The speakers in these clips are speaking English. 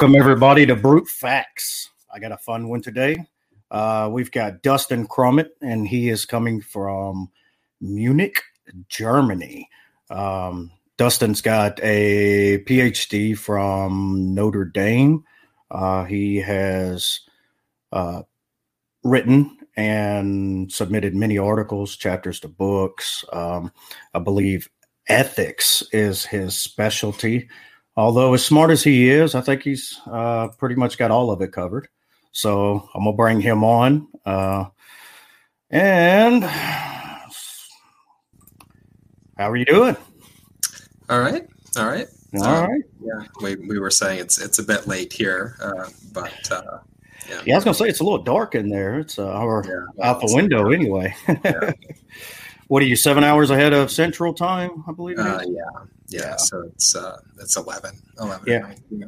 Welcome, everybody, to Brute Facts. I got a fun one today. Uh, we've got Dustin Crummett, and he is coming from Munich, Germany. Um, Dustin's got a PhD from Notre Dame. Uh, he has uh, written and submitted many articles, chapters to books. Um, I believe ethics is his specialty. Although, as smart as he is, I think he's uh, pretty much got all of it covered. So I'm gonna bring him on. Uh, and how are you doing? All right, all right, all um, right. Yeah, we, we were saying it's it's a bit late here, uh, but uh, yeah. yeah. I was gonna say it's a little dark in there. It's uh, our yeah, out the window anyway. yeah. What are you seven hours ahead of Central Time? I believe. Uh, yeah, yeah, yeah. So it's uh, it's 11, 11 yeah.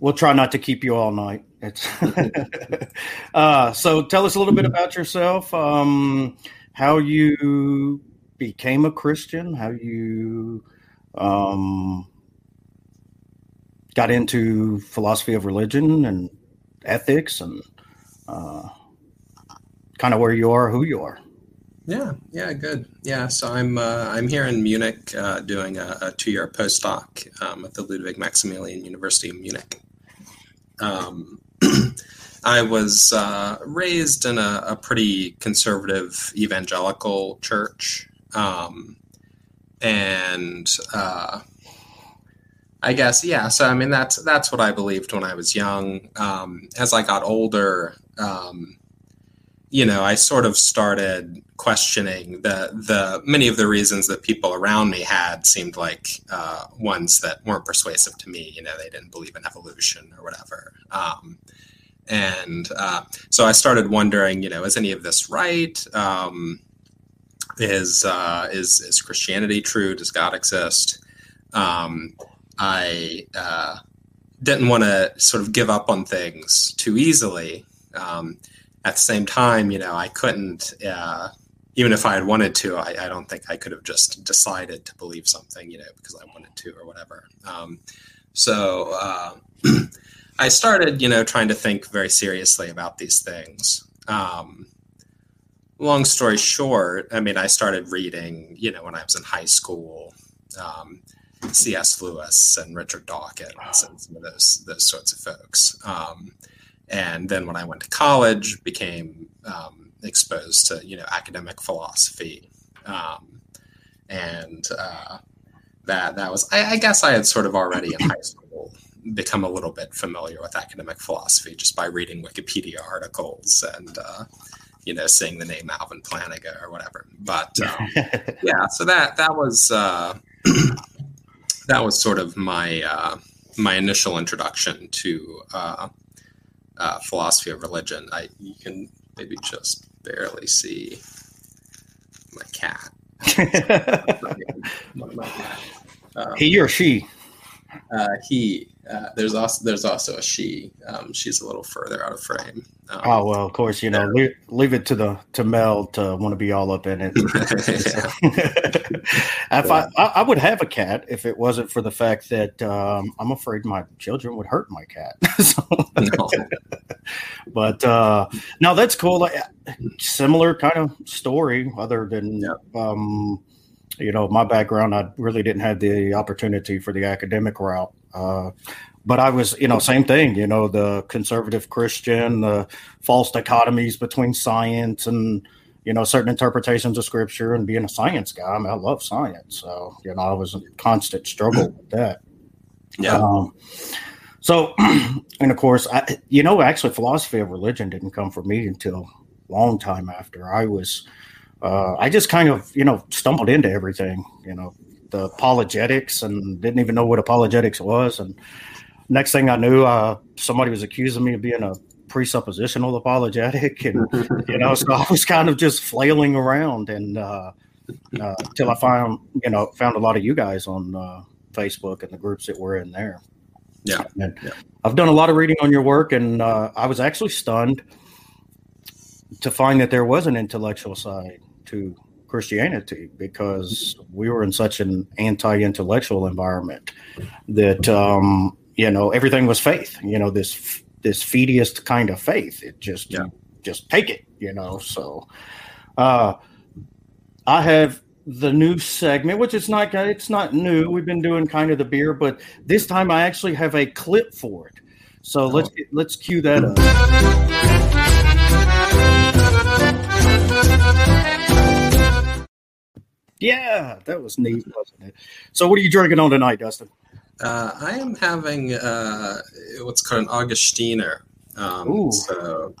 We'll try not to keep you all night. It's uh, so tell us a little bit about yourself. Um, how you became a Christian. How you um, got into philosophy of religion and ethics, and uh, kind of where you are, who you are. Yeah, yeah, good. Yeah, so I'm uh, I'm here in Munich uh, doing a, a two year postdoc um, at the Ludwig Maximilian University of Munich. Um, I was uh, raised in a, a, pretty conservative evangelical church, um, and uh, I guess yeah. So I mean that's that's what I believed when I was young. Um, as I got older um, you know, I sort of started questioning the the many of the reasons that people around me had seemed like uh, ones that weren't persuasive to me. You know, they didn't believe in evolution or whatever. Um, and uh, so I started wondering, you know, is any of this right? Um, is uh, is is Christianity true? Does God exist? Um, I uh, didn't want to sort of give up on things too easily. At the same time, you know, I couldn't, uh, even if I had wanted to, I, I, don't think I could have just decided to believe something, you know, because I wanted to or whatever. Um, so uh, I started, you know, trying to think very seriously about these things. Um, long story short, I mean, I started reading, you know, when I was in high school, um, C.S. Lewis and Richard Dawkins and some of those those sorts of folks. Um, and then when I went to college, became um, exposed to you know academic philosophy, um, and uh, that that was I, I, guess I had sort of already in high school become a little bit familiar with academic philosophy just by reading Wikipedia articles and uh, you know seeing the name Alvin Plantinga or whatever. But um, yeah, so that that was uh, that was sort of my uh, my initial introduction to uh, philosophy of religion. I you can maybe just barely see my cat. um, he or she? Uh, he. Uh, there's also there's also a she. Um, she's a little further out of frame. Um, oh well, of course you know leave, leave, it to the to Mel to want to be all up in it. if yeah. I, I would have a cat if it wasn't for the fact that um, I'm afraid my children would hurt my cat. so, no. but uh, no, that's cool. Like, similar kind of story, other than yeah. um, you know my background. I really didn't have the opportunity for the academic route. Uh, but I was, you know, same thing, you know, the conservative Christian, the false dichotomies between science and, you know, certain interpretations of scripture and being a science guy. I mean, I love science. So, you know, I was in constant struggle with that. Yeah. Um, so, and of course, I, you know, actually, philosophy of religion didn't come for me until a long time after I was, uh, I just kind of, you know, stumbled into everything, you know, the apologetics and didn't even know what apologetics was. And, next thing I knew, uh, somebody was accusing me of being a presuppositional apologetic, and you know, so I was kind of just flailing around, and uh, uh, till I found you know found a lot of you guys on uh, Facebook and the groups that were in there. Yeah. And yeah. I've done a lot of reading on your work, and uh, I was actually stunned to find that there was an intellectual side to Christianity because we were in such an anti-intellectual environment that um, you know, everything was faith. You know, this this fideist kind of faith. It just yeah. just take it. You know, so uh, I have the new segment, which is not it's not new. We've been doing kind of the beer, but this time I actually have a clip for it. So oh. let's let's cue that up. Yeah, that was neat, wasn't it? So, what are you drinking on tonight, Dustin? Uh, I am having uh, what's called an Augustiner. Um, so,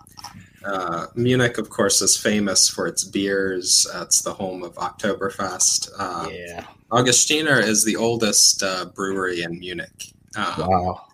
uh, Munich, of course, is famous for its beers. Uh, it's the home of Oktoberfest. Uh, yeah. Augustiner is the oldest uh, brewery in Munich. Um, wow.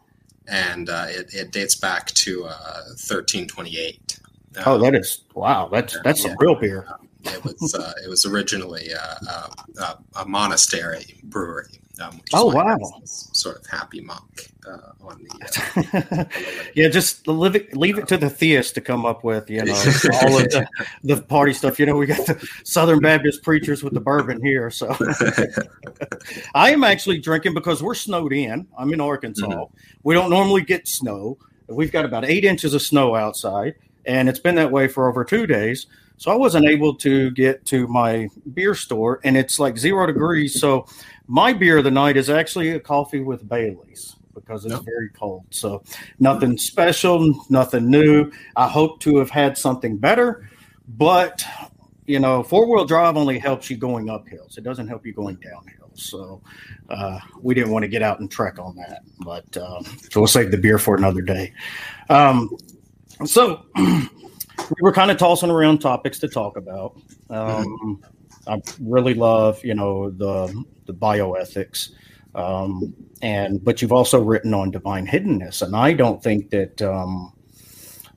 And uh, it, it, dates back to 1328. Um, oh, that is wow! That's that's yeah, some real beer. It was it was originally a, a, a monastery brewery. Um, oh wow! Sort of happy monk uh, on the. Uh, yeah, just leave it, leave it to the theists to come up with you know all of the, the, party stuff. You know, we got the Southern Baptist preachers with the bourbon here. So I am actually drinking because we're snowed in. I'm in Arkansas. Mm-hmm. We don't normally get snow. We've got about eight inches of snow outside, and it's been that way for over two days. So I wasn't able to get to my beer store, and it's like zero degrees. So my beer of the night is actually a coffee with Bailey's because it's very cold. So nothing special, nothing new. I hope to have had something better, but you know, four wheel drive only helps you going up hills. It doesn't help you going downhill. So uh, we didn't want to get out and trek on that, but uh, so we'll save the beer for another day. Um, so we were kind of tossing around topics to talk about. Um, I really love, you know, the the bioethics, um, and but you've also written on divine hiddenness, and I don't think that um,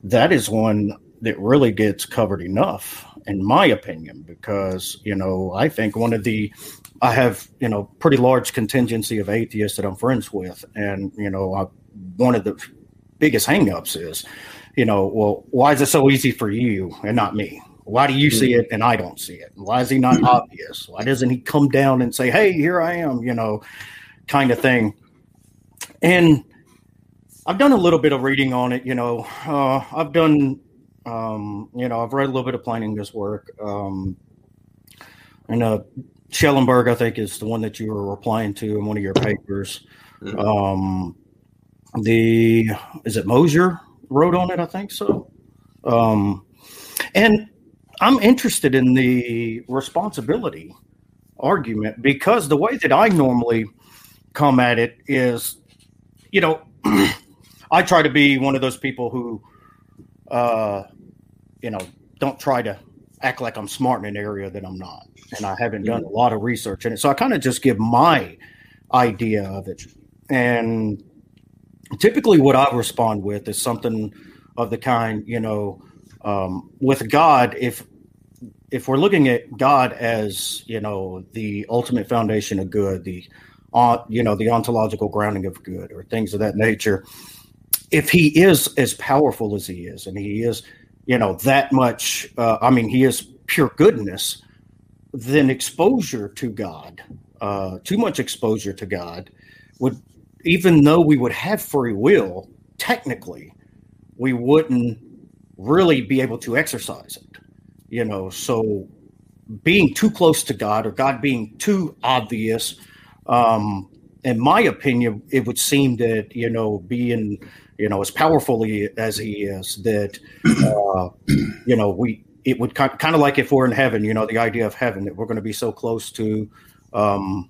that is one that really gets covered enough, in my opinion, because you know I think one of the I have you know pretty large contingency of atheists that I'm friends with, and you know I, one of the biggest hangups is you know, well, why is it so easy for you and not me? Why do you see it and I don't see it? Why is he not obvious? Why doesn't he come down and say, "Hey, here I am," you know, kind of thing? And I've done a little bit of reading on it. You know, uh, I've done, um, you know, I've read a little bit of Plantinga's work. Um, and uh, Schellenberg, I think, is the one that you were replying to in one of your papers. Mm-hmm. Um, the is it Moser? Wrote on it. I think so. Um, and I'm interested in the responsibility argument because the way that I normally come at it is, you know, I try to be one of those people who, uh, you know, don't try to act like I'm smart in an area that I'm not. And I haven't done a lot of research in it. So I kind of just give my idea of it. And typically what I respond with is something of the kind, you know, um, with God, if if we're looking at God as you know the ultimate foundation of good, the uh, you know the ontological grounding of good, or things of that nature, if He is as powerful as He is, and He is, you know, that much, uh, I mean, He is pure goodness, then exposure to God, uh, too much exposure to God, would even though we would have free will, technically, we wouldn't really be able to exercise it. You know, so being too close to God or God being too obvious, um, in my opinion, it would seem that, you know, being, you know, as powerfully as he is, that, uh, you know, we, it would kind of like if we're in heaven, you know, the idea of heaven that we're going to be so close to, um,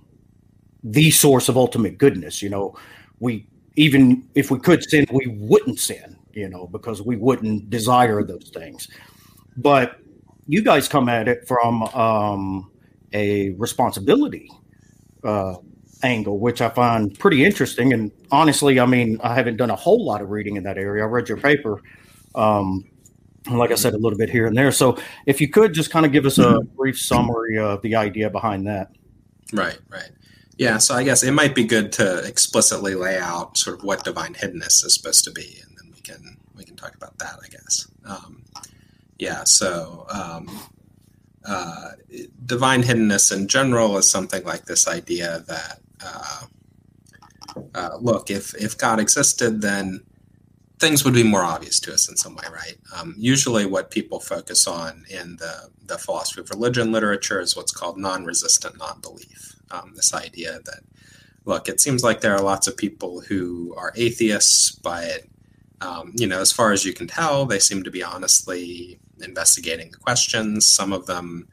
the source of ultimate goodness. You know, we even if we could sin, we wouldn't sin. You know, because we wouldn't desire those things. But you guys come at it from um, a responsibility uh, angle, which I find pretty interesting. And honestly, I mean, I haven't done a whole lot of reading in that area. I read your paper. Um, like I said, a little bit here and there. So, if you could just kind of give us a brief summary of the idea behind that. Right, right. Yeah, so I guess it might be good to explicitly lay out sort of what divine hiddenness is supposed to be, and then we can we can talk about that. I guess. Um, yeah. So um, uh, divine hiddenness in general is something like this idea that uh, uh, look, if if God existed, then things would be more obvious to us in some way, right? Um, usually, what people focus on in the the philosophy of religion literature is what's called non-resistant non-belief. Um, this idea that look, it seems like there are lots of people who are atheists, but um, you know, as far as you can tell, they seem to be honestly investigating the questions. Some of them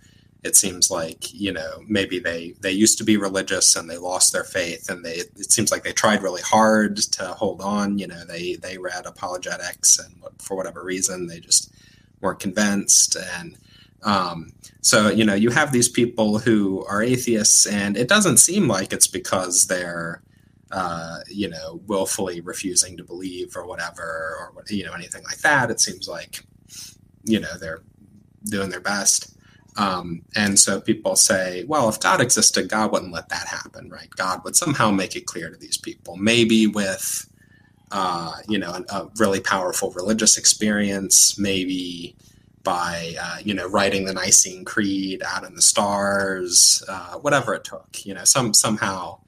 it seems like you know maybe they they used to be religious and they lost their faith and they it seems like they tried really hard to hold on you know they they read apologetics and for whatever reason they just weren't convinced and um, so you know you have these people who are atheists and it doesn't seem like it's because they're uh, you know willfully refusing to believe or whatever or you know anything like that. It seems like you know they're doing their best. Um, and so people say, well, if God existed, God wouldn't let that happen, right? God would somehow make it clear to these people, maybe with, uh, you know, a, a, really powerful religious experience, maybe by, uh, you know, writing the Nicene Creed out in the stars, uh, whatever it took, you know, some somehow.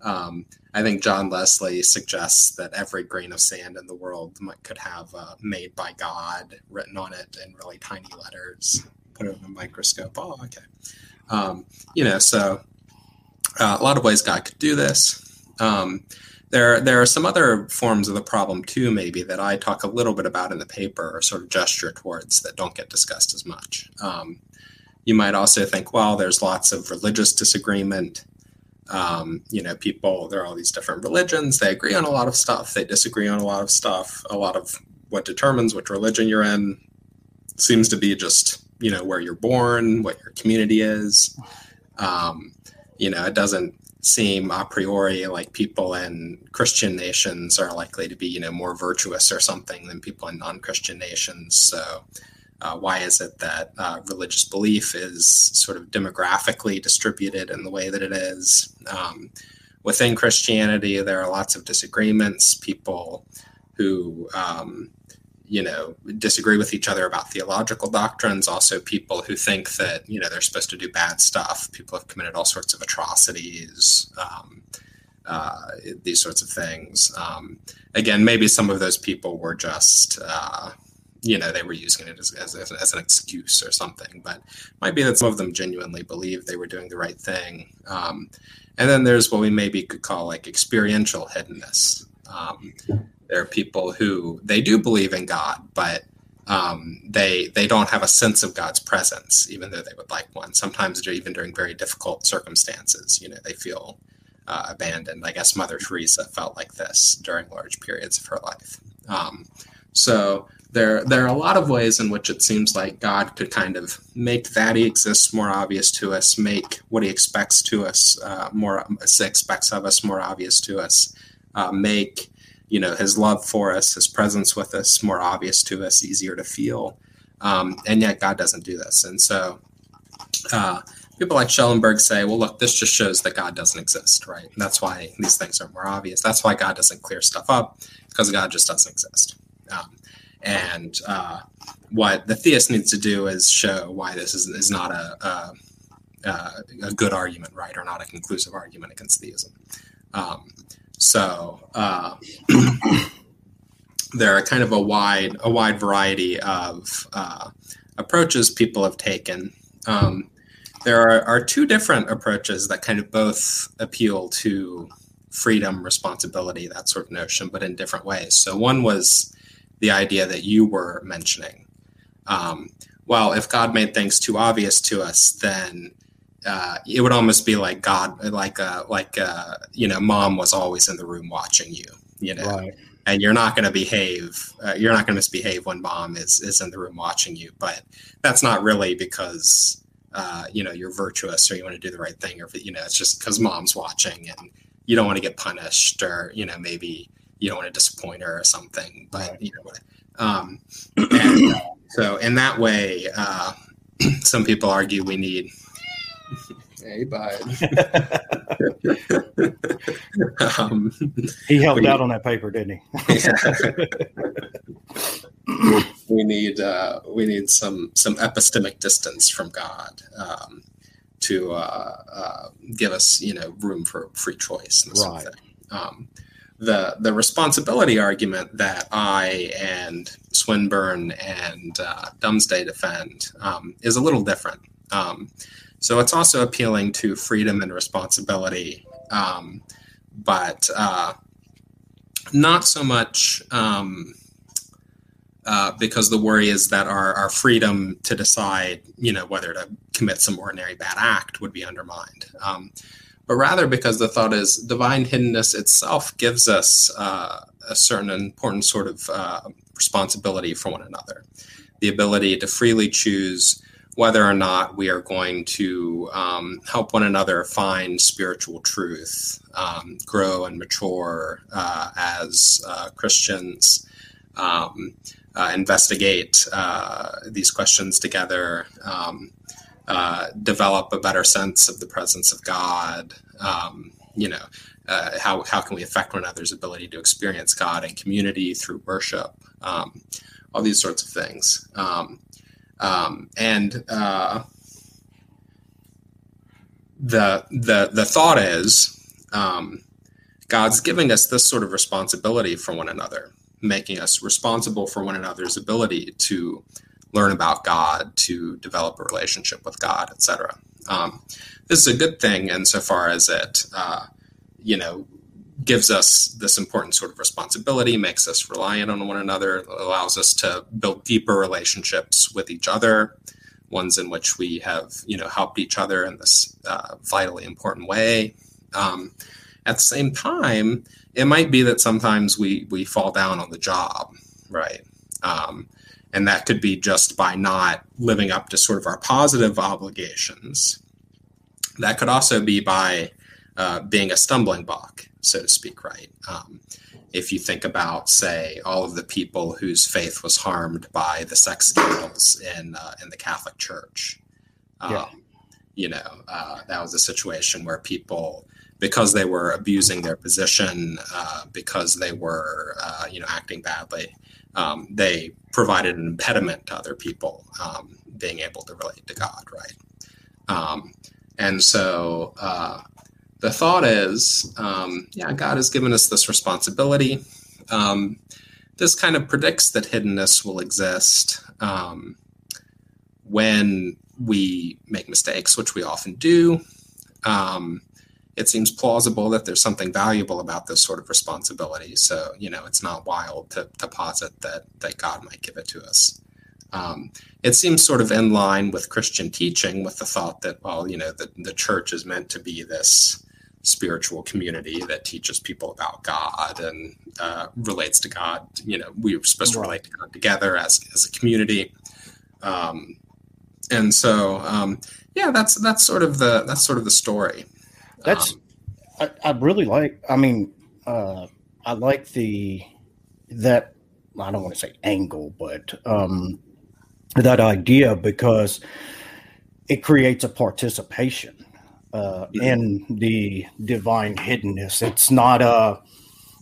Um, I think John Leslie suggests that every grain of sand in the world could have uh, "made by God" written on it in really tiny letters put it in a microscope. Oh, okay. Um, you know, so uh, a lot of ways God could do this. Um, there, there are some other forms of the problem too, maybe that I talk a little bit about in the paper, or sort of gesture towards that don't get discussed as much. Um, you might also think, well, there's lots of religious disagreement. Um, you know, people, there are all these different religions. They agree on a lot of stuff. They disagree on a lot of stuff. A lot of what determines which religion you're in seems to be just you know where you're born, what your community is. Um, you know, it doesn't seem a priori like people in Christian nations are likely to be you know more virtuous or something than people in non-Christian nations. So. Uh, why is it that uh, religious belief is sort of demographically distributed in the way that it is? Um, within Christianity, there are lots of disagreements. People who um, you know disagree with each other about theological doctrines. Also people who think that you know they're supposed to do bad stuff. People have committed all sorts of atrocities um, uh, these sorts of things. Um, again maybe some of those people were just uh, you know they were using it as, as, as, an excuse or something but might be that some of them genuinely believed they were doing the right thing. Um, and then there's what we maybe could call like experiential hiddenness um, there are people who they do believe in God, but um, they they don't have a sense of God's presence, even though they would like one. Sometimes, even during very difficult circumstances, you know, they feel uh, abandoned. I guess Mother Teresa felt like this during large periods of her life. Um, so there there are a lot of ways in which it seems like God could kind of make that He exists more obvious to us, make what He expects to us uh, more expects of us more obvious to us, uh, make you know his love for us his presence with us more obvious to us easier to feel. Um, and yet god doesn't do this. And so uh, people like schellenberg say well look this just shows that god doesn't exist right? And that's why these things are more obvious. That's why god doesn't clear stuff up because god just doesn't exist. Um, and uh, what the theist needs to do is show why this is, is not a, a, a good argument right? Or not a conclusive argument against theism. Um, so uh, there are kind of a wide a wide variety of uh, approaches people have taken. Um, there are, are two different approaches that kind of both appeal to freedom, responsibility, that sort of notion, but in different ways. So one was the idea that you were mentioning. Um, well, if God made things too obvious to us, then uh, it would almost be like God, like uh, like uh, you know, mom was always in the room watching you, you know, right. and you're not going to behave, uh, you're not going to misbehave when mom is is in the room watching you. But that's not really because uh, you know you're virtuous or you want to do the right thing, or you know, it's just because mom's watching and you don't want to get punished, or you know, maybe you don't want to disappoint her or something. But right. you know, um, and, so in that way, uh, some people argue we need Hey, bud. um, he helped out on that paper, didn't he? we need uh, we need some some epistemic distance from God um, to uh, uh, give us you know room for free choice. right. Um, the the responsibility argument that I and Swinburne and uh, Dumsday defend um, is a little different. So it's also appealing to freedom and responsibility, um, but uh, not so much um, uh, because the worry is that our, our freedom to decide, you know, whether to commit some ordinary bad act would be undermined. Um, but rather because the thought is divine hiddenness itself gives us uh, a certain important sort of uh, responsibility for one another, the ability to freely choose whether or not we are going to um, help one another find spiritual truth, um, grow and mature uh, as uh, Christians. Um, uh, investigate uh, these questions together, um, uh, develop a better sense of the presence of God. Um, you know, uh, how how can we affect one another's ability to experience God in community through worship? Um, all these sorts of things, um, and uh, the the the thought is. Um, God's giving us this sort of responsibility for one another, making us responsible for one another's ability to learn about God, to develop a relationship with God, etc. Um, this is a good thing insofar as it, uh, you know, gives us this important sort of responsibility, makes us reliant on one another, allows us to build deeper relationships with each other, ones in which we have, you know, helped each other in this uh, vitally important way. Um, at the same time, it might be that sometimes we we fall down on the job, right? Um, and that could be just by not living up to sort of our positive obligations. That could also be by uh, being a stumbling block, so to speak, right? Um, if you think about, say, all of the people whose faith was harmed by the sex scandals in uh, in the Catholic Church, um, yeah. you know, uh, that was a situation where people, because they were abusing their position, uh, because they were, uh, you know, acting badly, um, they provided an impediment to other people um, being able to relate to God, right? Um, and so uh, the thought is, um, yeah, God has given us this responsibility. Um, this kind of predicts that hiddenness will exist um, when we make mistakes, which we often do. Um, it seems plausible that there's something valuable about this sort of responsibility. So, you know, it's not wild to, to posit that, that God might give it to us. Um, it seems sort of in line with Christian teaching, with the thought that, well, you know, the, the church is meant to be this spiritual community that teaches people about God and uh, relates to God. You know, we're supposed to relate to God together as, as a community. Um, and so, um, yeah, that's that's sort of the that's sort of the story. That's um, I, I, really like. I mean, uh, I like the that I don't want to say angle, but um, that idea because it creates a participation uh, in the divine hiddenness. It's not a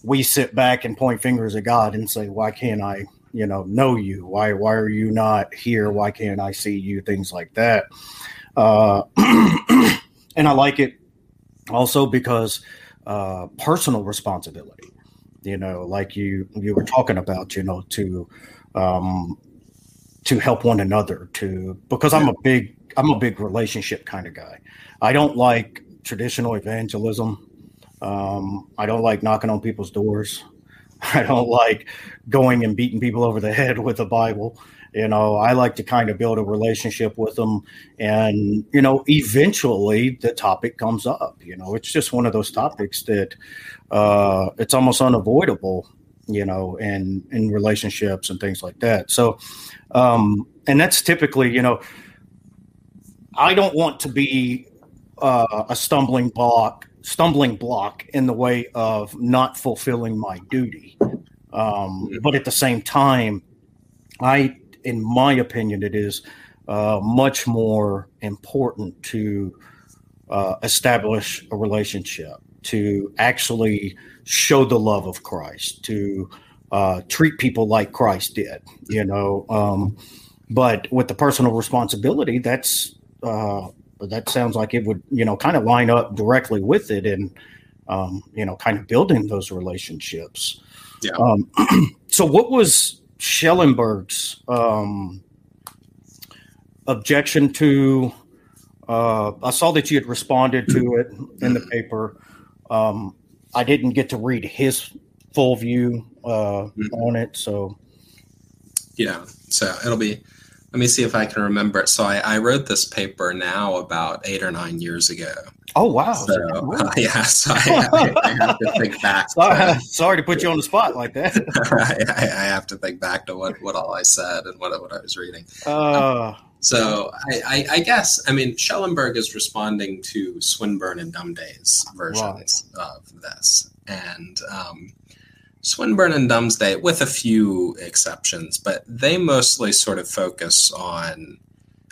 we sit back and point fingers at God and say, "Why can't I?" You know, know you. Why? Why are you not here? Why can't I see you? Things like that. Uh, and I like it also because uh, personal responsibility you know like you you were talking about you know to um to help one another to because i'm a big i'm a big relationship kind of guy i don't like traditional evangelism. Um i don't like knocking on people's doors. I don't like going and beating people over the head with the bible. You know i like to kind of build a relationship with them and you know eventually the topic comes up. You know it's just one of those topics that uh it's almost unavoidable you know in in relationships and things like that. So um and that's typically you know i don't want to be uh, a stumbling block stumbling block in the way of not fulfilling my duty um, but at the same time i in my opinion, it is uh, much more important to uh, establish a relationship, to actually show the love of Christ, to uh, treat people like Christ did, you know. Um, but with the personal responsibility, that's uh, that sounds like it would, you know, kind of line up directly with it. And um, you know, kind of building those relationships. Yeah. Um, so, what was Schellenberg's um, objection to? Uh, I saw that you had responded to it in the paper. Um, I didn't get to read his full view uh, Mhm. on it, so Yeah. So it'll be. Let me see if I can remember it. So I, I wrote this paper now about eight or nine years ago. oh wow. So uh, yeah. So I, I, I have to think back. sorry, To, sorry to put you on the spot like that. I, I have to think back to what, what all I said and what, what I was reading. Uh, So I, I, I guess I mean Schellenberg is responding to Swinburne and Dumsday's versions of this, and um, Swinburne and Dumsday, with a few exceptions, but they mostly sort of focus on.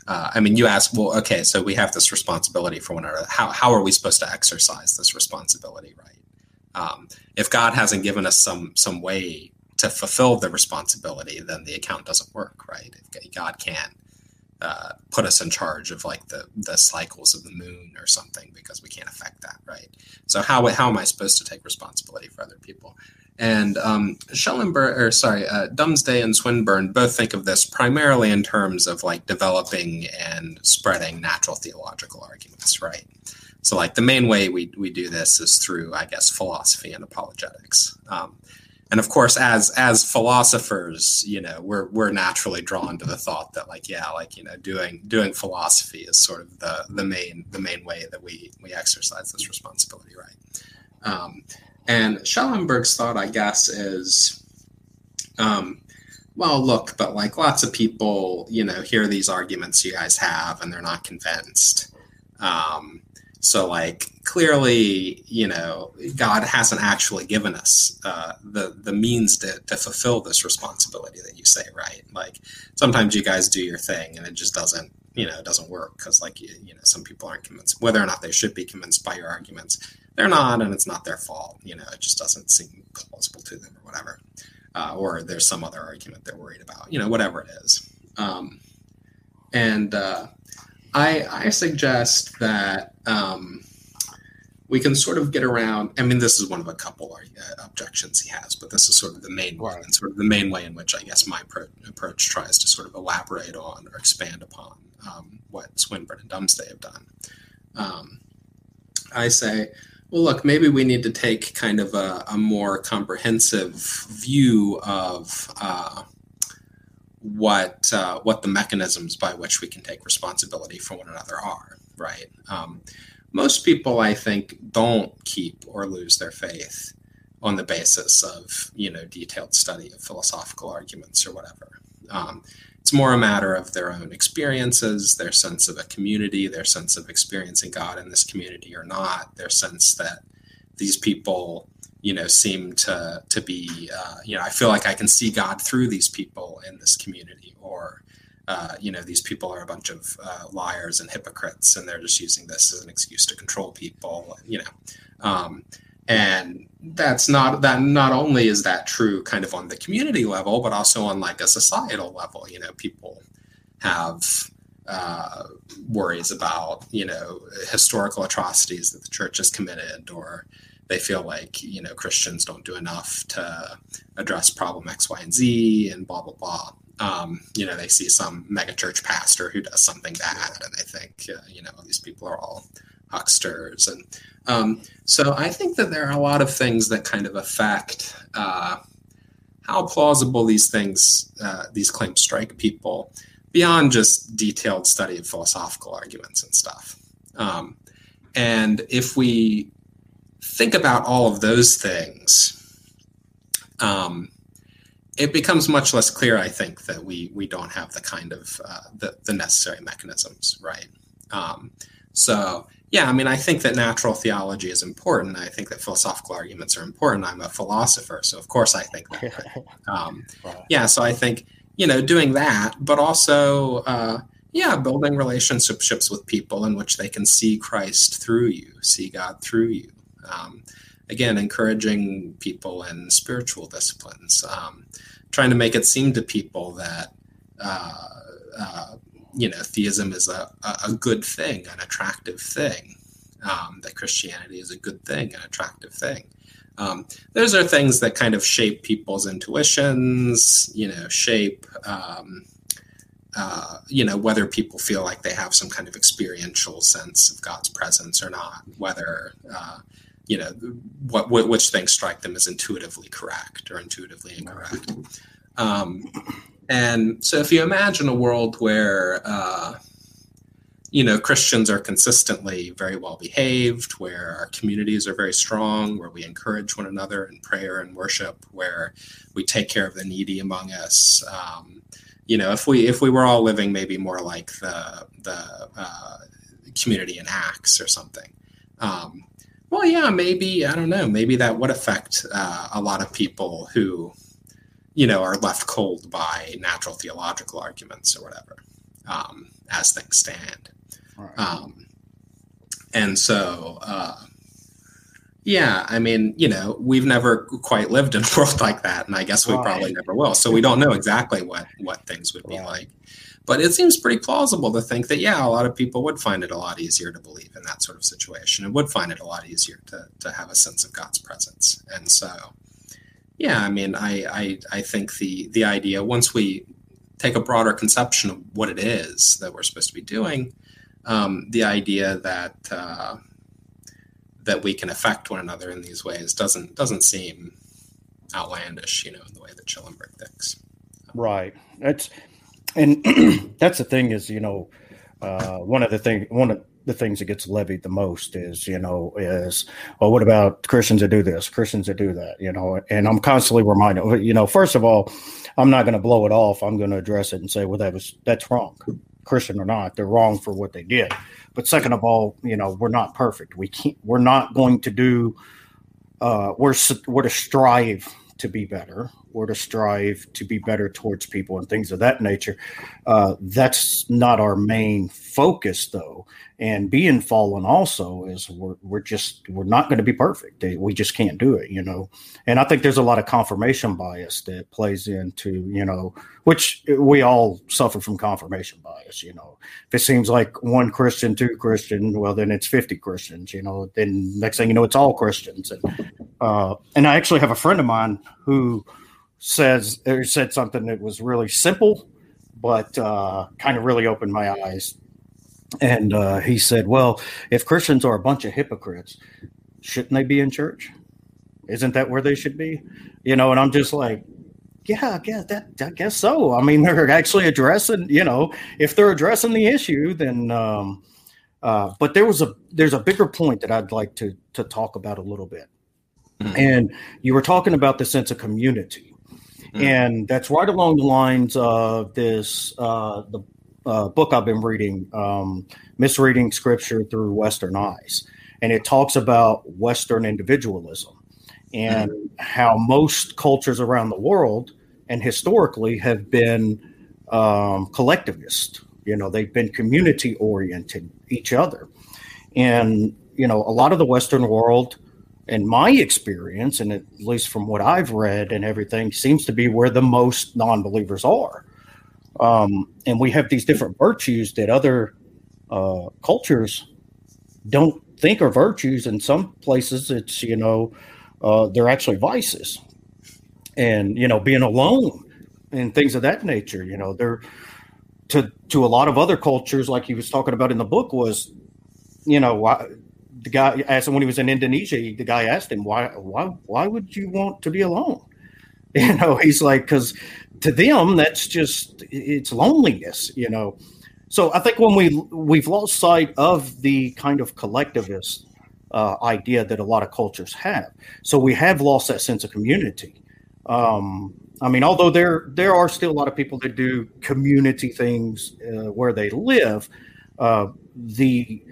Uh, I mean, you ask, well, okay, so we have this responsibility for one another. How how are we supposed to exercise this responsibility, right? Um, if God hasn't given us some some way to fulfill the responsibility, then the account doesn't work, right? If God can uh, put us in charge of like the the cycles of the moon or something because we can't affect that, right? So how how am I supposed to take responsibility for other people? And um, Schellenberg, or sorry, uh, Dumsday and Swinburne both think of this primarily in terms of like developing and spreading natural theological arguments, right? So like the main way we we do this is through, I guess, philosophy and apologetics. Um, and of course as as philosophers you know we're we're naturally drawn to the thought that like yeah like you know doing doing philosophy is sort of the the main the main way that we we exercise this responsibility right um, and schellenberg's thought i guess is um, well look but like lots of people you know hear these arguments you guys have and they're not convinced um, so, like, clearly, you know, God hasn't actually given us uh, the the means to, to fulfill this responsibility that you say, right? Like, sometimes you guys do your thing and it just doesn't, you know, doesn't work because, like, you, you know, some people aren't convinced whether or not they should be convinced by your arguments. They're not, and it's not their fault. You know, it just doesn't seem plausible to them or whatever. Uh, or there's some other argument they're worried about. You know, whatever it is. Um, and uh, I, I suggest that um, we can sort of get around. I mean, this is one of a couple uh, objections he has, but this is sort of the main one, and sort of the main way in which I guess my pro- approach tries to sort of elaborate on or expand upon um, what Swinburne and Dumsday have done. Um, I say, well, look, maybe we need to take kind of a, a more comprehensive view of. Uh, what uh, what the mechanisms by which we can take responsibility for one another are. Right. Um, most people, I think, don't keep or lose their faith on the basis of you know detailed study of philosophical arguments or whatever. Um, it's more a matter of their own experiences, their sense of a community, their sense of experiencing God in this community or not, their sense that these people you know seem to to be uh, you know I feel like I can see God through these people in this community or uh, you know these people are a bunch of uh, liars and hypocrites and they're just using this as an excuse to control people you know. Um, and that's not that not only is that true kind of on the community level but also on like a societal level you know people have uh, worries about you know historical atrocities that the church has committed or they feel like you know Christians don't do enough to address problem X, Y, and Z, and blah blah blah. Um, you know, they see some megachurch pastor who does something bad, and they think uh, you know these people are all hucksters, and um, so I think that there are a lot of things that kind of affect uh, how plausible these things, uh, these claims strike people beyond just detailed study of philosophical arguments and stuff. Um, and if we think about all of those things, um, it becomes much less clear, I think, that we we don't have the kind of uh, the, the necessary mechanisms, right? Um, so yeah, I mean, I think that natural theology is important. I think that philosophical arguments are important. I'm a philosopher, so of course I think that. Um, yeah, so I think you know doing that, but also uh, yeah, building relationships with people in which they can see Christ through you, see God through you. Um, again, encouraging people in spiritual disciplines, um, trying to make it seem to people that uh, uh, you know theism is a, a good thing, an attractive thing. um, that Christianity is a good thing, an attractive thing. Um, those are things that kind of shape people's intuitions, you know, shape, um, uh, you know, whether people feel like they have some kind of experiential sense of God's presence or not, whether, uh, you know, what, which things strike them as intuitively correct or intuitively incorrect. Um, and so if you imagine a world where, uh, you know, Christians are consistently very well behaved, where our communities are very strong, where we encourage one another in prayer and worship, where we take care of the needy among us. Um, you know, if we if we were all living maybe more like the the uh, community in Acts or something. Um, well, yeah, maybe I don't know. Maybe that would affect uh, a lot of people who, you know, are left cold by natural theological arguments or whatever, um, as things stand. Right. Um, and so, uh, yeah, I mean, you know, we've never quite lived in a world like that, and I guess we right. probably never will. So we don't know exactly what what things would be like. But it seems pretty plausible to think that yeah, a lot of people would find it a lot easier to believe in that sort of situation, and would find it a lot easier to to have a sense of God's presence. And so, yeah, I mean, I I, I think the the idea once we take a broader conception of what it is that we're supposed to be doing um, the idea that uh, that we can affect one another in these ways doesn't doesn't seem outlandish, you know, in the way that Schellenberg thinks. Right. That's and that's the thing is, you know, uh, one of the thing one of the things that gets levied the most is, you know, is well, what about Christians that do this, Christians that do that, you know? And I'm constantly reminded, you know, first of all, I'm not going to blow it off. I'm going to address it and say, well, that was that's wrong. Christian or not, they're wrong for what they did. But second of all, you know, we're not perfect. We can't. We're not going to do. Uh, we're we're to strive to be better. We're to strive to be better towards people and things of that nature. Uh, that's not our main focus, though and being fallen also is we're, we're just we're not going to be perfect. We just can't do it you know? And i think there's a lot of confirmation bias that plays into you know which we all suffer from confirmation bias you know? If it seems like one christian two christian well then it's 50 christians you know? Then next thing you know it's all christians. And uh and i actually have a friend of mine who says or said something that was really simple but uh kind of really opened my eyes and uh, he said, Well, if Christians are a bunch of hypocrites, shouldn't they be in church? Isn't that where they should be? You know, and I'm just like, yeah, I guess that I guess so. I mean, they're actually addressing, you know, if they're addressing the issue, then um uh but there was a there's a bigger point that I'd like to to talk about a little bit. Mm-hmm. And you were talking about the sense of community. Mm-hmm. And that's right along the lines of this uh the uh, book I've been reading, um, Misreading Scripture Through Western Eyes. And it talks about Western individualism and how most cultures around the world and historically have been um, collectivist. You know, they've been community oriented, each other. And, you know, a lot of the Western world, in my experience, and at least from what I've read and everything, seems to be where the most non believers are. Um, and we have these different virtues that other uh, cultures don't think are virtues. In some places, it's, you know, uh, they're actually vices. And, you know, being alone and things of that nature, you know, they're to, to a lot of other cultures, like he was talking about in the book, was, you know, why, the guy asked him when he was in Indonesia, the guy asked him, why, why, why would you want to be alone? You know, he's like, because to them, that's just it's loneliness, you know. So I think when we we've lost sight of the kind of collectivist uh, idea that a lot of cultures have, so we have lost that sense of community. Um, I mean, although there there are still a lot of people that do community things uh, where they live, uh, the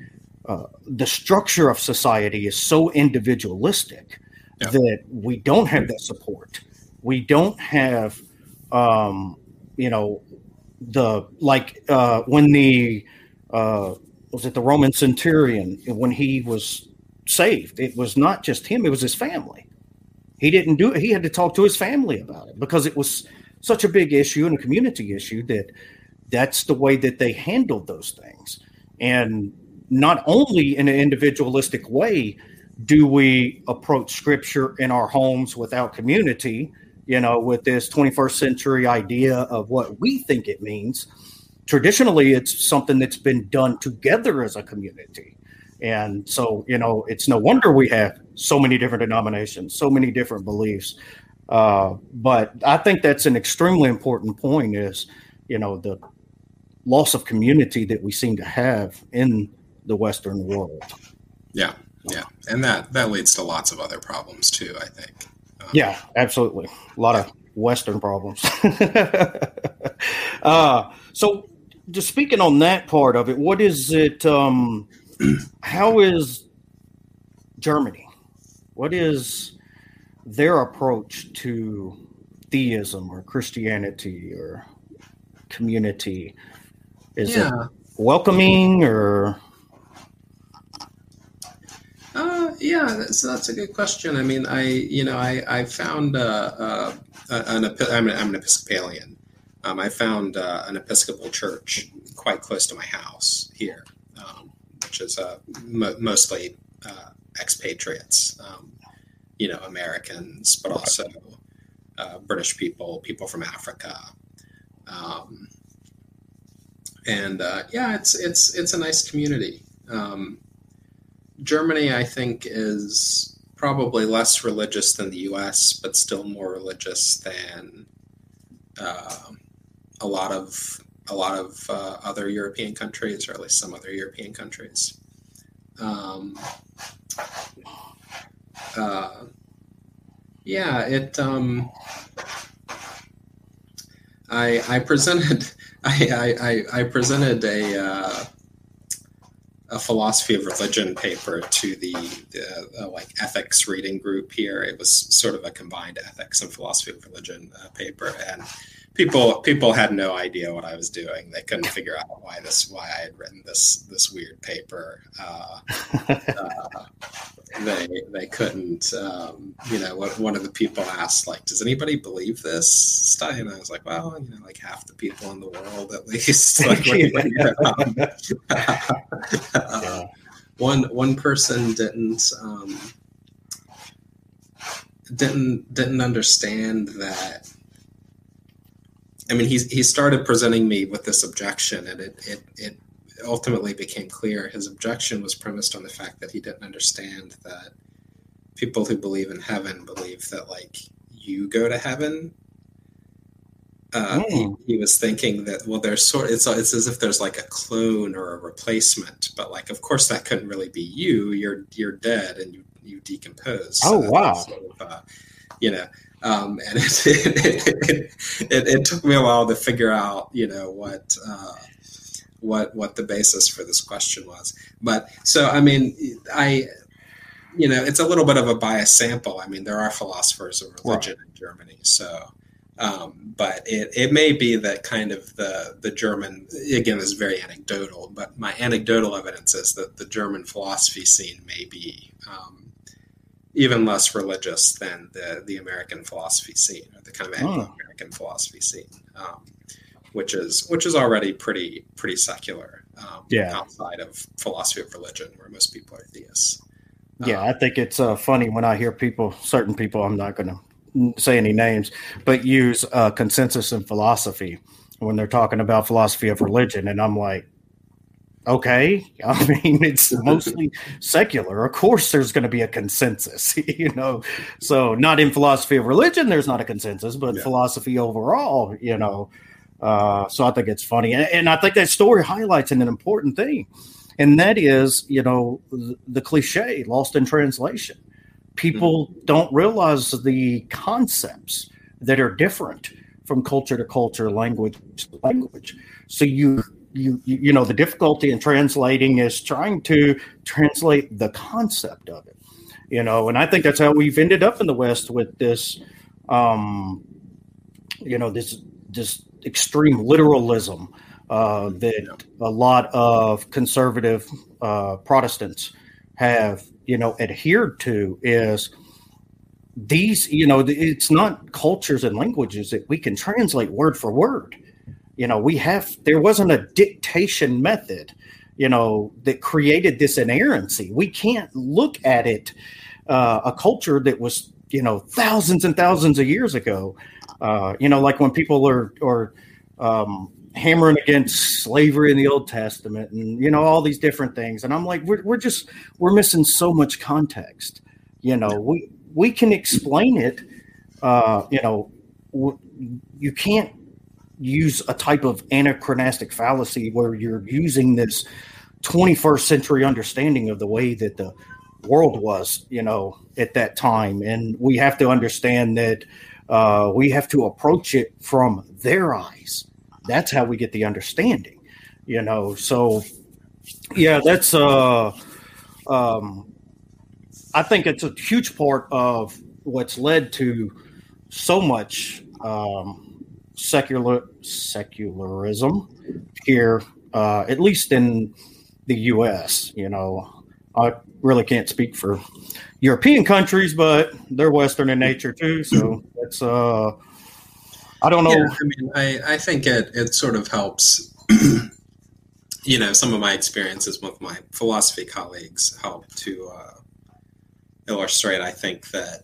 uh, the structure of society is so individualistic yeah. that we don't have that support we don't have um, you know the like uh, when the uh, was it the Roman centurion when he was saved it was not just him it was his family. He didn't do it he had to talk to his family about it because it was such a big issue and a community issue that that's the way that they handled those things. And not only in an individualistic way do we approach scripture in our homes without community, you know, with this 21st century idea of what we think it means. Traditionally, it's something that's been done together as a community. And so, you know, it's no wonder we have so many different denominations, so many different beliefs. Uh, but I think that's an extremely important point is, you know, the loss of community that we seem to have in the Western world. Yeah. Yeah. And that, that leads to lots of other problems too, I think. Yeah, absolutely. A lot of Western problems. uh, so just speaking on that part of it, what is it, um, how is Germany? What is their approach to theism or Christianity or community? Is yeah. it welcoming or? Uh, yeah, so that's a good question. I mean, I you know I I found uh, uh, an I'm an, I'm an Episcopalian. Um, I found uh, an Episcopal church quite close to my house here, which is uh, mo- mostly uh, expatriates, um, you know, Americans, but also uh, British people, people from Africa. Um, and uh, yeah, it's it's it's a nice community. Germany, I think, is probably less religious than the U.S., but still more religious than uh, a lot of a lot of uh, other European countries, or at least some other European countries. Um, uh, yeah, it. Um, I I presented I I, I presented a uh, a philosophy of religion paper to the, the uh, like ethics reading group here. It was sort of a combined ethics and philosophy of religion uh, paper, and people people had no idea what I was doing. They couldn't figure out why this why I had written this this weird paper. Uh, uh, they they couldn't. Um, you know, one of the people asked like, "Does anybody believe this stuff?" And I was like, "Well, you know, like half the people in the world at least." like, uh, one one person didn't. Um, didn't didn't understand that I mean, he's he started presenting me with this objection, and it it it ultimately became clear his objection was premised on the fact that he didn't understand that people who believe in heaven believe that like you go to heaven. Uh, he, hmm. he, was thinking that well, there's sort it's it's as if there's like a clone or a replacement, but like of course that couldn't really be you. You're you're dead and you you decompose. Oh wow! Sort of, uh, you know, um, and it it, it, it, took me a while to figure out, you know, what uh, what what the basis for this question was. But so, I mean, I, you know, it's a little bit of a biased sample. I mean, there are philosophers of religion right. in Germany, so. Um, but it, it may be that kind of the the German again is very anecdotal, but my anecdotal evidence is that the German philosophy scene may be um, even less religious than the the American philosophy scene or the kind of Anglo-American oh. philosophy scene, um, which is which is already pretty pretty secular. Um, yeah. outside of philosophy of religion, where most people are theists. Yeah, um, I think it's uh, funny when I hear people, certain people, I'm not going to say any names, but use uh, consensus in philosophy when they're talking about philosophy of religion, and I'm like, okay. I mean it's mostly secular. Of course there's going to be a consensus you know? So not in philosophy of religion there's not a consensus but yeah. philosophy overall you know? Uh, so i think it's funny. And, and, i think that story highlights an important thing and that is you know the, the cliche lost in translation. People mm-hmm. don't realize the concepts that are different from culture to culture language to language. So you you you know the difficulty in translating is trying to translate the concept of it you know and i think that's how we've ended up in the west with this um you know this this extreme literalism uh, that a lot of conservative uh, protestants have you know adhered to is these you know it's not cultures and languages that we can translate word for word you know we have there wasn't a dictation method you know, that created this inerrancy. We can't look at it, uh, a culture that was, you know, thousands and thousands of years ago. Uh, you know, like when people are, are um, hammering against slavery in the Old Testament and, you know, all these different things. And I'm like, we're, we're just, we're missing so much context. You know, we, we can explain it, uh, you know, w- you can't use a type of anachronistic fallacy where you're using this 21st century understanding of the way that the world was, you know, at that time. And we have to understand that uh, we have to approach it from their eyes. That's how we get the understanding, you know. So, yeah, that's, uh, um, I think it's a huge part of what's led to so much um, secular secularism here, uh, at least in the U.S. You know, I really can't speak for European countries, but they're Western in nature too. So it's uh, I don't know. Yeah, I mean, I, I think it it sort of helps. you know, some of my experiences with my philosophy colleagues help to uh, illustrate. I think that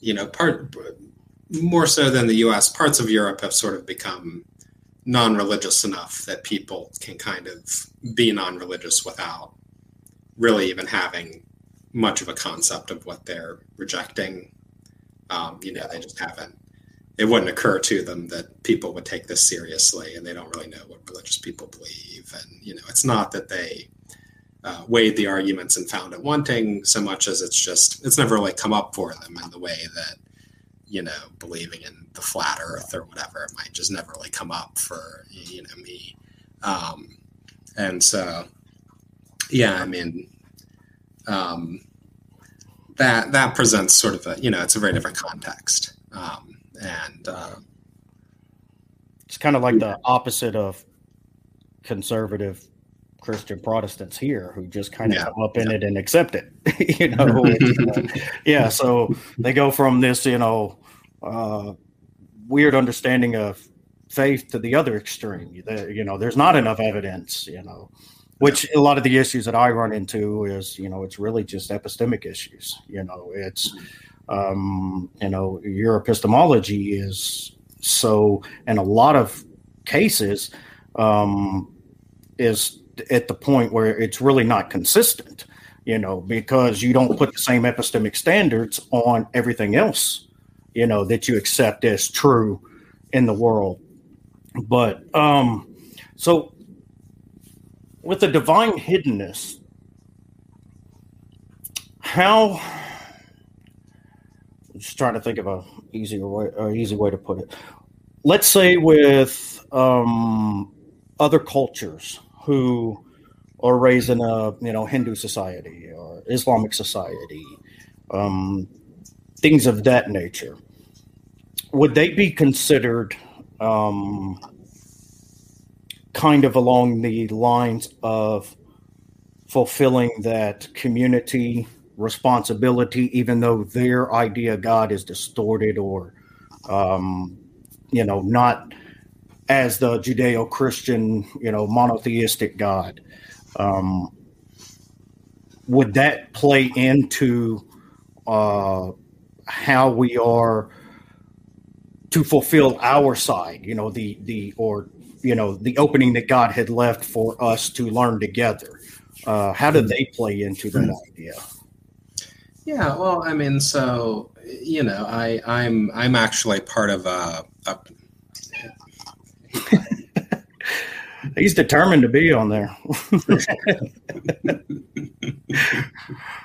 you know part more so than the US, parts of Europe have sort of become non religious enough that people can kind of be non religious without really even having much of a concept of what they're rejecting. Um, you know, they just haven't, it wouldn't occur to them that people would take this seriously and they don't really know what religious people believe. And, you know, it's not that they, uh, weighed the arguments and found it wanting so much as it's just it's never really come up for them in the way that you know, believing in the flat earth or whatever. It might just never really come up for, you know, me. Um, and so, yeah, I mean, um, that, that presents sort of a, you know, it's a very different context. Um, and, uh, it's kind of like the opposite of conservative Christian Protestants here who just kind of yeah. come up in yeah. it and accept it. you know, yeah. So they go from this, you know, uh, weird understanding of faith to the other extreme. You know, there's not enough evidence. You know, which a lot of the issues that I run into is, you know, it's really just epistemic issues. You know, it's, um, you know, your epistemology is so, in a lot of cases, um, is at the point where it's really not consistent. You know, because you don't put the same epistemic standards on everything else you know that you accept as true in the world. But um so with the divine hiddenness how I'm just trying to think of a easier way easy way to put it. Let's say with um other cultures who are raised in a you know hindu society or islamic society um things of that nature, would they be considered um, kind of along the lines of fulfilling that community responsibility, even though their idea of God is distorted or, um, you know, not as the Judeo Christian, you know, monotheistic God? Um, would that play into uh, how we are to fulfill our side you know the the or you know the opening that god had left for us to learn together. Uh, how do they play into that idea? Yeah well i mean so you know i i'm i'm actually part of a, a He's determined to be on there.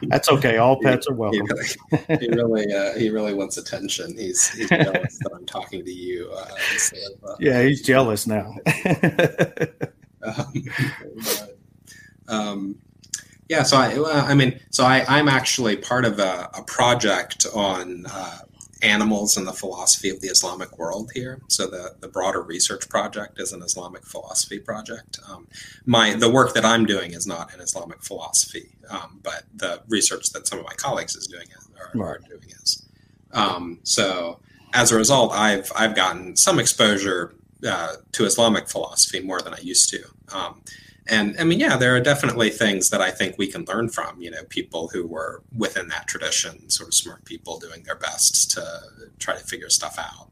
That's okay. All pets are welcome. He really, he really, uh, he really wants attention. He's, he's jealous that I'm talking to you. Uh, of, uh, yeah, he's jealous now. um, but, um, yeah, so I, I mean, so I, I'm actually part of a, a project on uh, animals and the philosophy of the Islamic world here. So the, the broader research project is an Islamic philosophy project. Um, my the work that I'm doing is not an Islamic philosophy, um, but the research that some of my colleagues is doing are, are doing is. Um, so as a result, I've I've gotten some exposure uh, to Islamic philosophy more than I used to. And I mean, yeah, there are definitely things that I think we can learn from. You know, people who were within that tradition, sort of smart people doing their best to try to figure stuff out.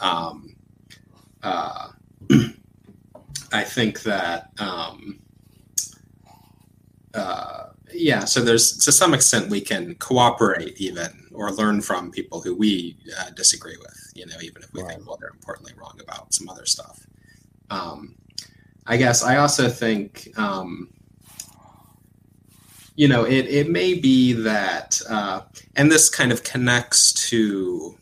Um, uh, I think that, um, uh, yeah, so there's to some extent we can cooperate even or learn from people who we uh, disagree with, you know, even if we right. think, well, they're importantly wrong about some other stuff. Um, I guess I also think, um, you know, it, it may be that, uh, and this kind of connects to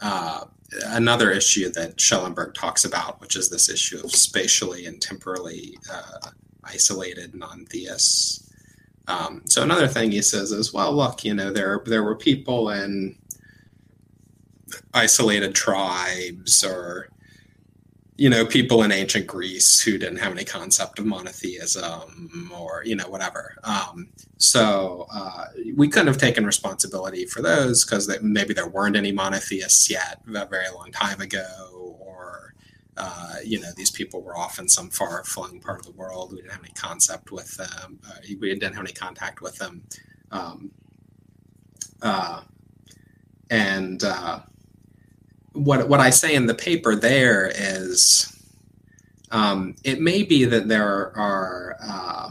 uh, another issue that Schellenberg talks about, which is this issue of spatially and temporally uh, isolated non-theists. Um, so another thing he says is, well, look, you know, there there were people in isolated tribes or you know people in ancient greece who didn't have any concept of monotheism or you know whatever. Um, so uh, we couldn't have taken responsibility for those because maybe there weren't any monotheists yet a very long time ago or uh, you know these people were off in some far-flung part of the world. We didn't have any concept with them uh, we didn't have any contact with them. Um, uh, and uh, what what I say in the paper there is um, it may be that there are uh,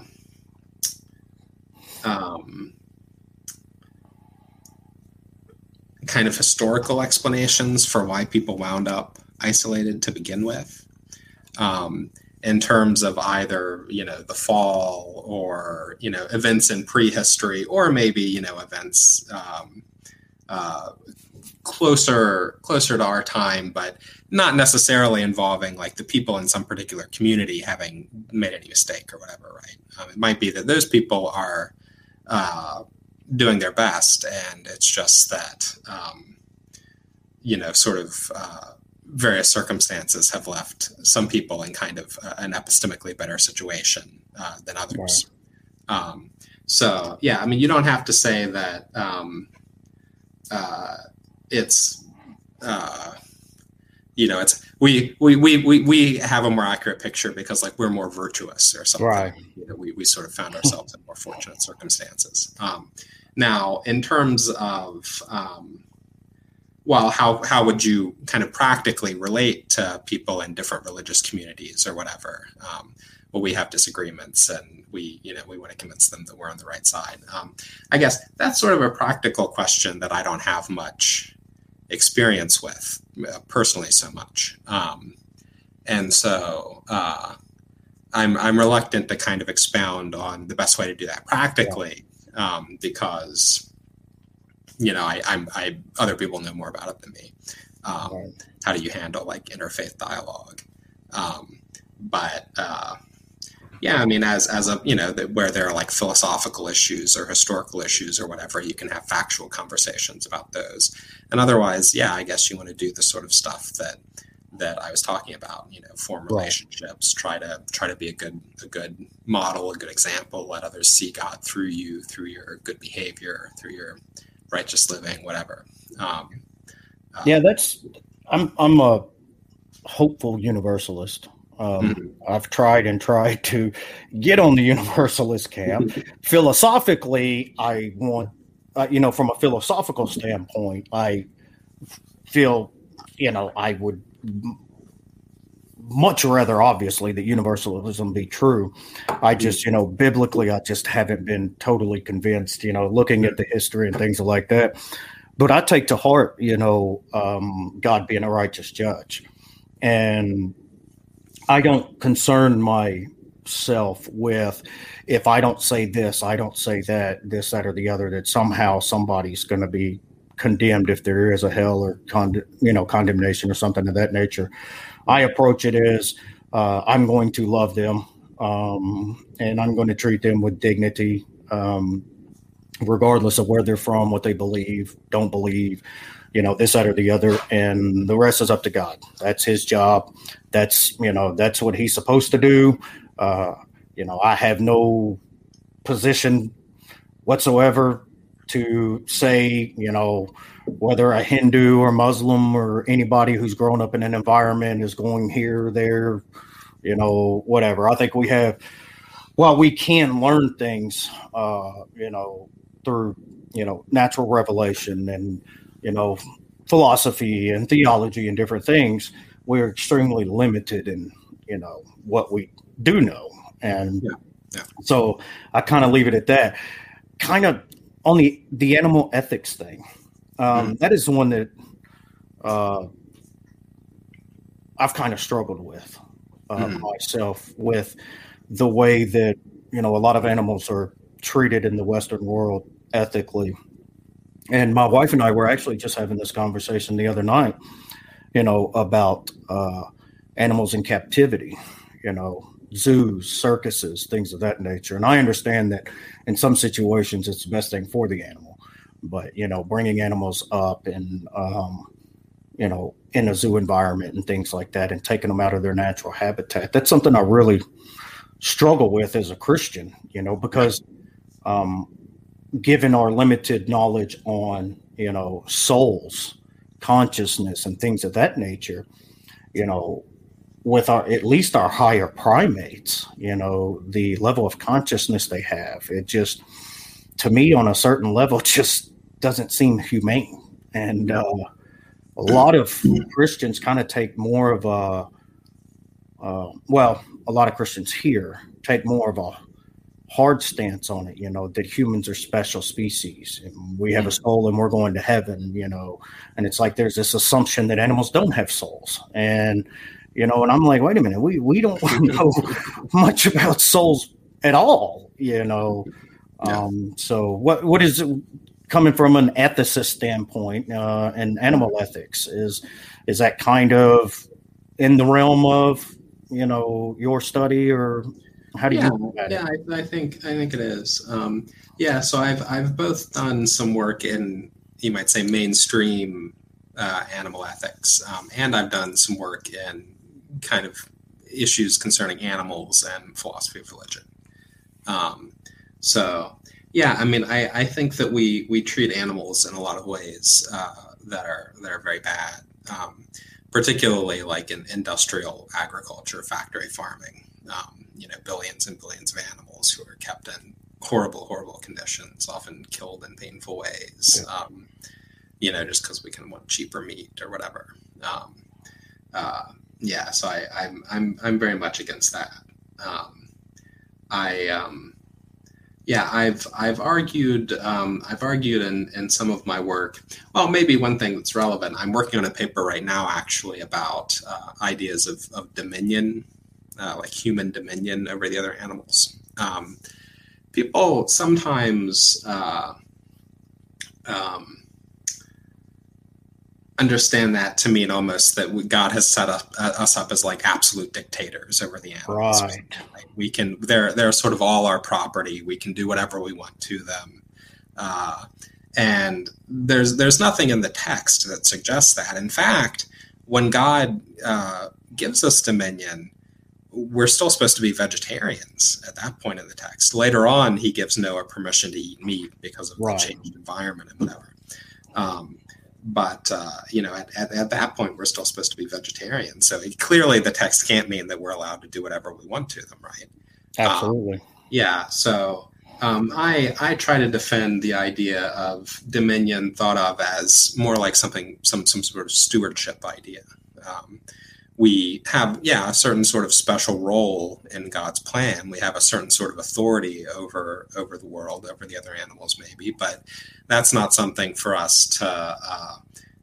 um, kind of historical explanations for why people wound up isolated to begin with. Um, in terms of either you know the fall or you know events in prehistory or maybe you know events um, uh, closer closer to our time, but not necessarily involving like the people in some particular community having made any mistake or whatever. Right? Um, it might be that those people are uh, doing their best, and it's just that um, you know, sort of. Uh, various circumstances have left some people in kind of uh, an epistemically better situation uh, than others. Um, so yeah, I mean, you don't have to say that um, uh, it's uh, you know it's we, we we we we have a more accurate picture because like we're more virtuous or something. Right. You know, we, we sort of found ourselves in more fortunate circumstances. Um, now in terms of um, well how how would you kind of practically relate to people in different religious communities or whatever? Um, well we have disagreements and we you know we want to convince them that we're on the right side um, i guess that's sort of a practical question that i don't have much experience with uh, personally so much. Um, and so uh, I'm, I'm reluctant to kind of expound on the best way to do that practically um, because, you know, I, I'm, I, other people know more about it than me. Um, how do you handle like interfaith dialogue? Um, but uh, yeah, I mean, as as a you know, where there are like philosophical issues or historical issues or whatever, you can have factual conversations about those. And otherwise, yeah, I guess you want to do the sort of stuff that that I was talking about. You know, form relationships, try to try to be a good a good model, a good example, let others see God through you, through your good behavior, through your righteous living, whatever. Um, uh, yeah, that's I'm I'm a hopeful universalist. Um, mm-hmm. I've tried and tried to get on the universalist camp. Philosophically, I want, uh, you know, from a philosophical standpoint, I feel, you know, I would much rather, obviously, that universalism be true. I just, you know, biblically, I just haven't been totally convinced, you know, looking at the history and things like that. But I take to heart, you know, um, God being a righteous judge. And I don't concern myself with if I don't say this, I don't say that, this, that, or the other, that somehow somebody's going to be condemned if there is a hell or con- you know condemnation or something of that nature. I approach it as uh, I'm going to love them um, and I'm going to treat them with dignity, um, regardless of where they're from, what they believe, don't believe you know, this, that, or the other, and the rest is up to God. That's His job. That's you know, that's what He's supposed to do. Uh, you know, I have no position whatsoever to say, you know, whether a Hindu or Muslim or anybody who's grown up in an environment is going here, there, you know, whatever. I think we have, while we can learn things, uh, you know, through, you know, natural revelation and, you know, philosophy and theology and different things, we're extremely limited in, you know, what we do know. And yeah. Yeah. so I kind of leave it at that. Kind of on the, the animal ethics thing. Um, mm. That is the one that uh, I've kind of struggled with uh, mm. myself with the way that you know a lot of animals are treated in the Western world ethically. And my wife and I were actually just having this conversation the other night, you know, about uh, animals in captivity, you know, zoos, circuses, things of that nature. And I understand that in some situations it's the best thing for the animal, but you know, bringing animals up and um, you know, in a zoo environment and things like that, and taking them out of their natural habitat. That's something I really struggle with as a Christian, you know, because um, given our limited knowledge on, you know, souls, consciousness, and things of that nature, you know, with our at least our higher primates, you know, the level of consciousness they have, it just to me on a certain level just doesn't seem humane. And uh, a lot of Christians kind of take more of a, uh, well, a lot of Christians here take more of a hard stance on it, you know, that humans are special species and we have a soul and we're going to heaven, you know, and it's like there's this assumption that animals don't have souls. And, you know, and I'm like, wait a minute, we, we don't know much about souls at all, you know. Um, so what what is coming from an ethicist standpoint uh, and animal ethics is is that kind of in the realm of you know your study or how do yeah, you yeah I, I, think i think it is. Um, yeah so i've i've both done some work in you might say mainstream uh, animal ethics um, and i've done some work in kind of issues concerning animals and philosophy of religion. Um, so yeah, I mean, I, I think that we we treat animals in a lot of ways uh, that are that are very bad, um, particularly like in industrial agriculture, factory farming. Um, you know, billions and billions of animals who are kept in horrible, horrible conditions, often killed in painful ways. Yeah. Um, you know, just because we can want cheaper meat or whatever. Um, uh, yeah, so I, I'm I'm I'm very much against that. Um, I um, yeah, I've I've argued um, I've argued in, in some of my work. Well, maybe one thing that's relevant. I'm working on a paper right now, actually, about uh, ideas of, of dominion, uh, like human dominion over the other animals. Um, people sometimes uh, um, understand that to mean almost that God has set up, uh, us up as like absolute dictators over the animals. Right. We can they're they're sort of all our property. We can do whatever we want to them. Uh, and there's there's nothing in the text that suggests that. In fact, when God uh, gives us dominion, we're still supposed to be vegetarians at that point in the text. Later on, he gives Noah permission to eat meat because of right. the changed environment and whatever. Um, but uh, you know at, at, at, that point we're still supposed to be vegetarian so it, clearly the text can't mean that we're allowed to do whatever we want to them right absolutely um, yeah so um, I, I try to defend the idea of dominion thought of as more like something some some sort of stewardship idea um, we have yeah a certain sort of special role in god's plan we have a certain sort of authority over over the world over the other animals maybe but that's not something for us to uh,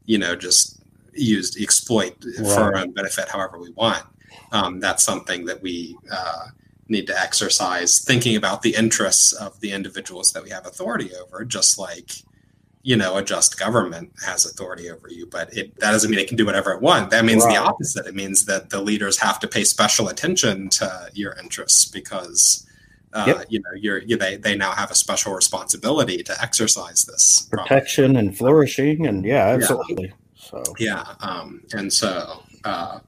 you know just use exploit right. for our own benefit however we want um, that's something that we uh, need to exercise thinking about the interests of the individuals that we have authority over just like you know a just government has authority over you but it that doesn't mean it can do whatever it wants that means right. the opposite it means that the leaders have to pay special attention to your interests because uh, yep. you know you're you, they, they now have a special responsibility to exercise this protection and flourishing and yeah absolutely yeah. so yeah um, and so uh,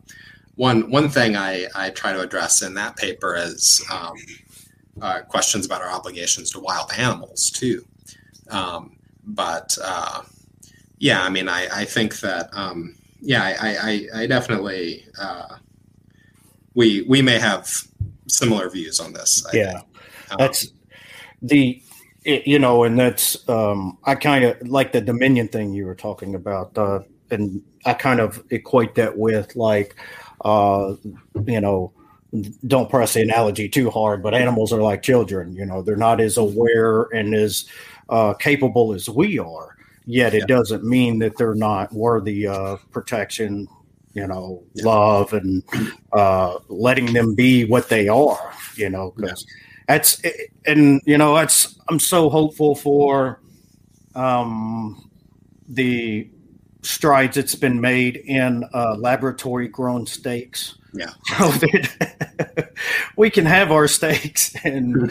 one one thing I, I try to address in that paper is um, uh, questions about our obligations to wild animals too um, but uh, yeah, I mean, I, I think that um, yeah, I, I, I definitely uh, we we may have similar views on this. I yeah, um, that's the it, you know, and that's um, I kind of like the Dominion thing you were talking about, uh, and I kind of equate that with like, uh, you know, don't press the analogy too hard, but animals are like children. You know, they're not as aware and as uh, capable as we are. Yet it yeah. doesn't mean that they're not worthy of protection, you know, yeah. love and uh, letting them be what they are. You know, because yeah. that's and you know that's I'm so hopeful for um, the strides that's been made in uh, laboratory grown steaks. Yeah. So that we can have our steaks and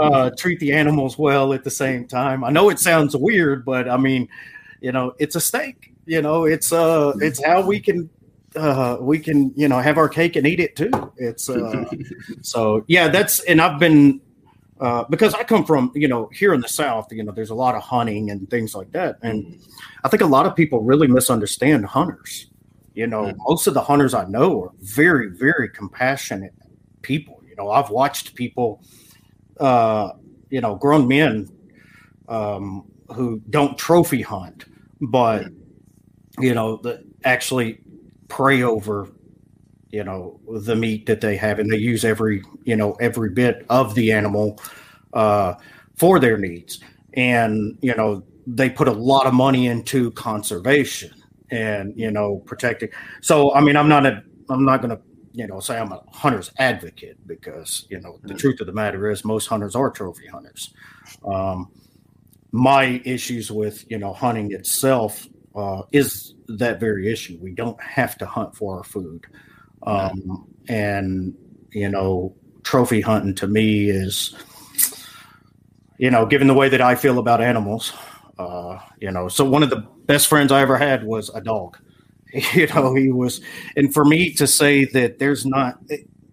uh, treat the animals well at the same time. I know it sounds weird, but I mean, you know, it's a steak. You know, it's uh, it's how we can uh, we can you know have our cake and eat it too. It's uh, so yeah, that's and I've been uh, because I come from, you know, here in the South, you know, there's a lot of hunting and things like that. And I think a lot of people really misunderstand hunters. You know, mm-hmm. most of the hunters I know are very, very compassionate people. You know, I've watched people, uh, you know, grown men um, who don't trophy hunt, but, you know, the, actually pray over you know the meat that they have and they use every you know every bit of the animal uh, for their needs and you know they put a lot of money into conservation and you know protecting. So i mean i'm not a i'm not going to you know say i'm a hunter's advocate because you know the mm-hmm. truth of the matter is most hunters are trophy hunters. Um, my issues with you know hunting itself uh, is that very issue. We don't have to hunt for our food. Um, and, you know, trophy hunting to me is, you know, given the way that I feel about animals, uh, you know, so one of the best friends I ever had was a dog. You know, he was, and for me to say that there's not,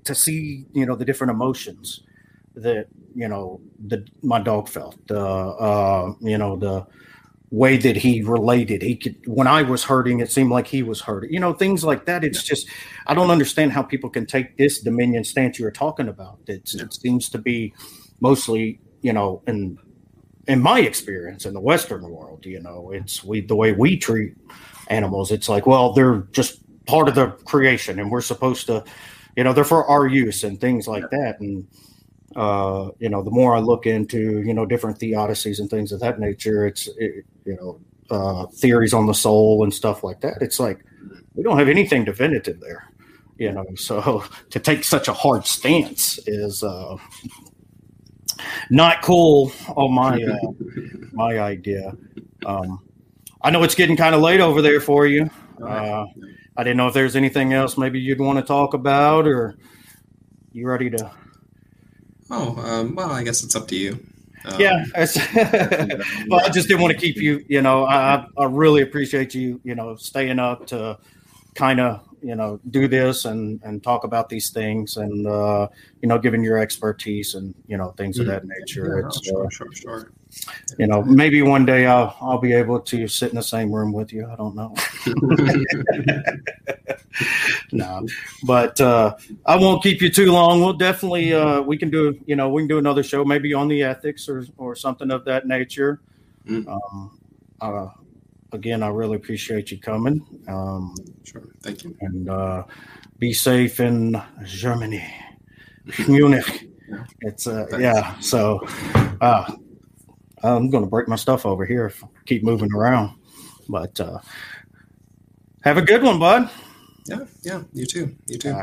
to see, you know, the different emotions that, you know, the, my dog felt, uh, uh, you know, the, way that he related. He could when I was hurting, it seemed like he was hurting. You know, things like that. It's just I don't understand how people can take this dominion stance you were talking about. It's, yeah. It seems to be mostly, you know, in in my experience in the Western world, you know, it's we the way we treat animals. It's like, well, they're just part of the creation, and we're supposed to, you know, they're for our use and things like that. And uh, you know, the more I look into, you know, different theodicies and things of that nature, it's, it, you know, uh, theories on the soul and stuff like that. It's like we don't have anything definitive there, you know. So to take such a hard stance is uh, not cool on my uh, my idea. Um, I know it's getting kind of late over there for you. Uh, I didn't know if there's anything else maybe you'd want to talk about, or you ready to Oh, um, well, I guess it's up to you. Um, yeah. well, I just didn't want to keep you, you know, I, I really appreciate you, you know, staying up to kind of, you know, do this and, and talk about these things and, uh, you know, giving your expertise and, you know, things mm-hmm. of that nature. Yeah, it's, sure, uh, sure, sure you know, maybe one day I'll I'll be able to sit in the same room with you. I don't know. no, but uh, I won't keep you too long. We'll definitely uh, we can do you know we can do another show maybe on the ethics or or something of that nature. Mm. Um, uh, again, I really appreciate you coming. Um, sure, thank you, and uh, be safe in Germany, Munich. It's uh, yeah. So, uh, I'm going to break my stuff over here keep moving around. But uh, have a good one, bud. Yeah, yeah. You too. You too.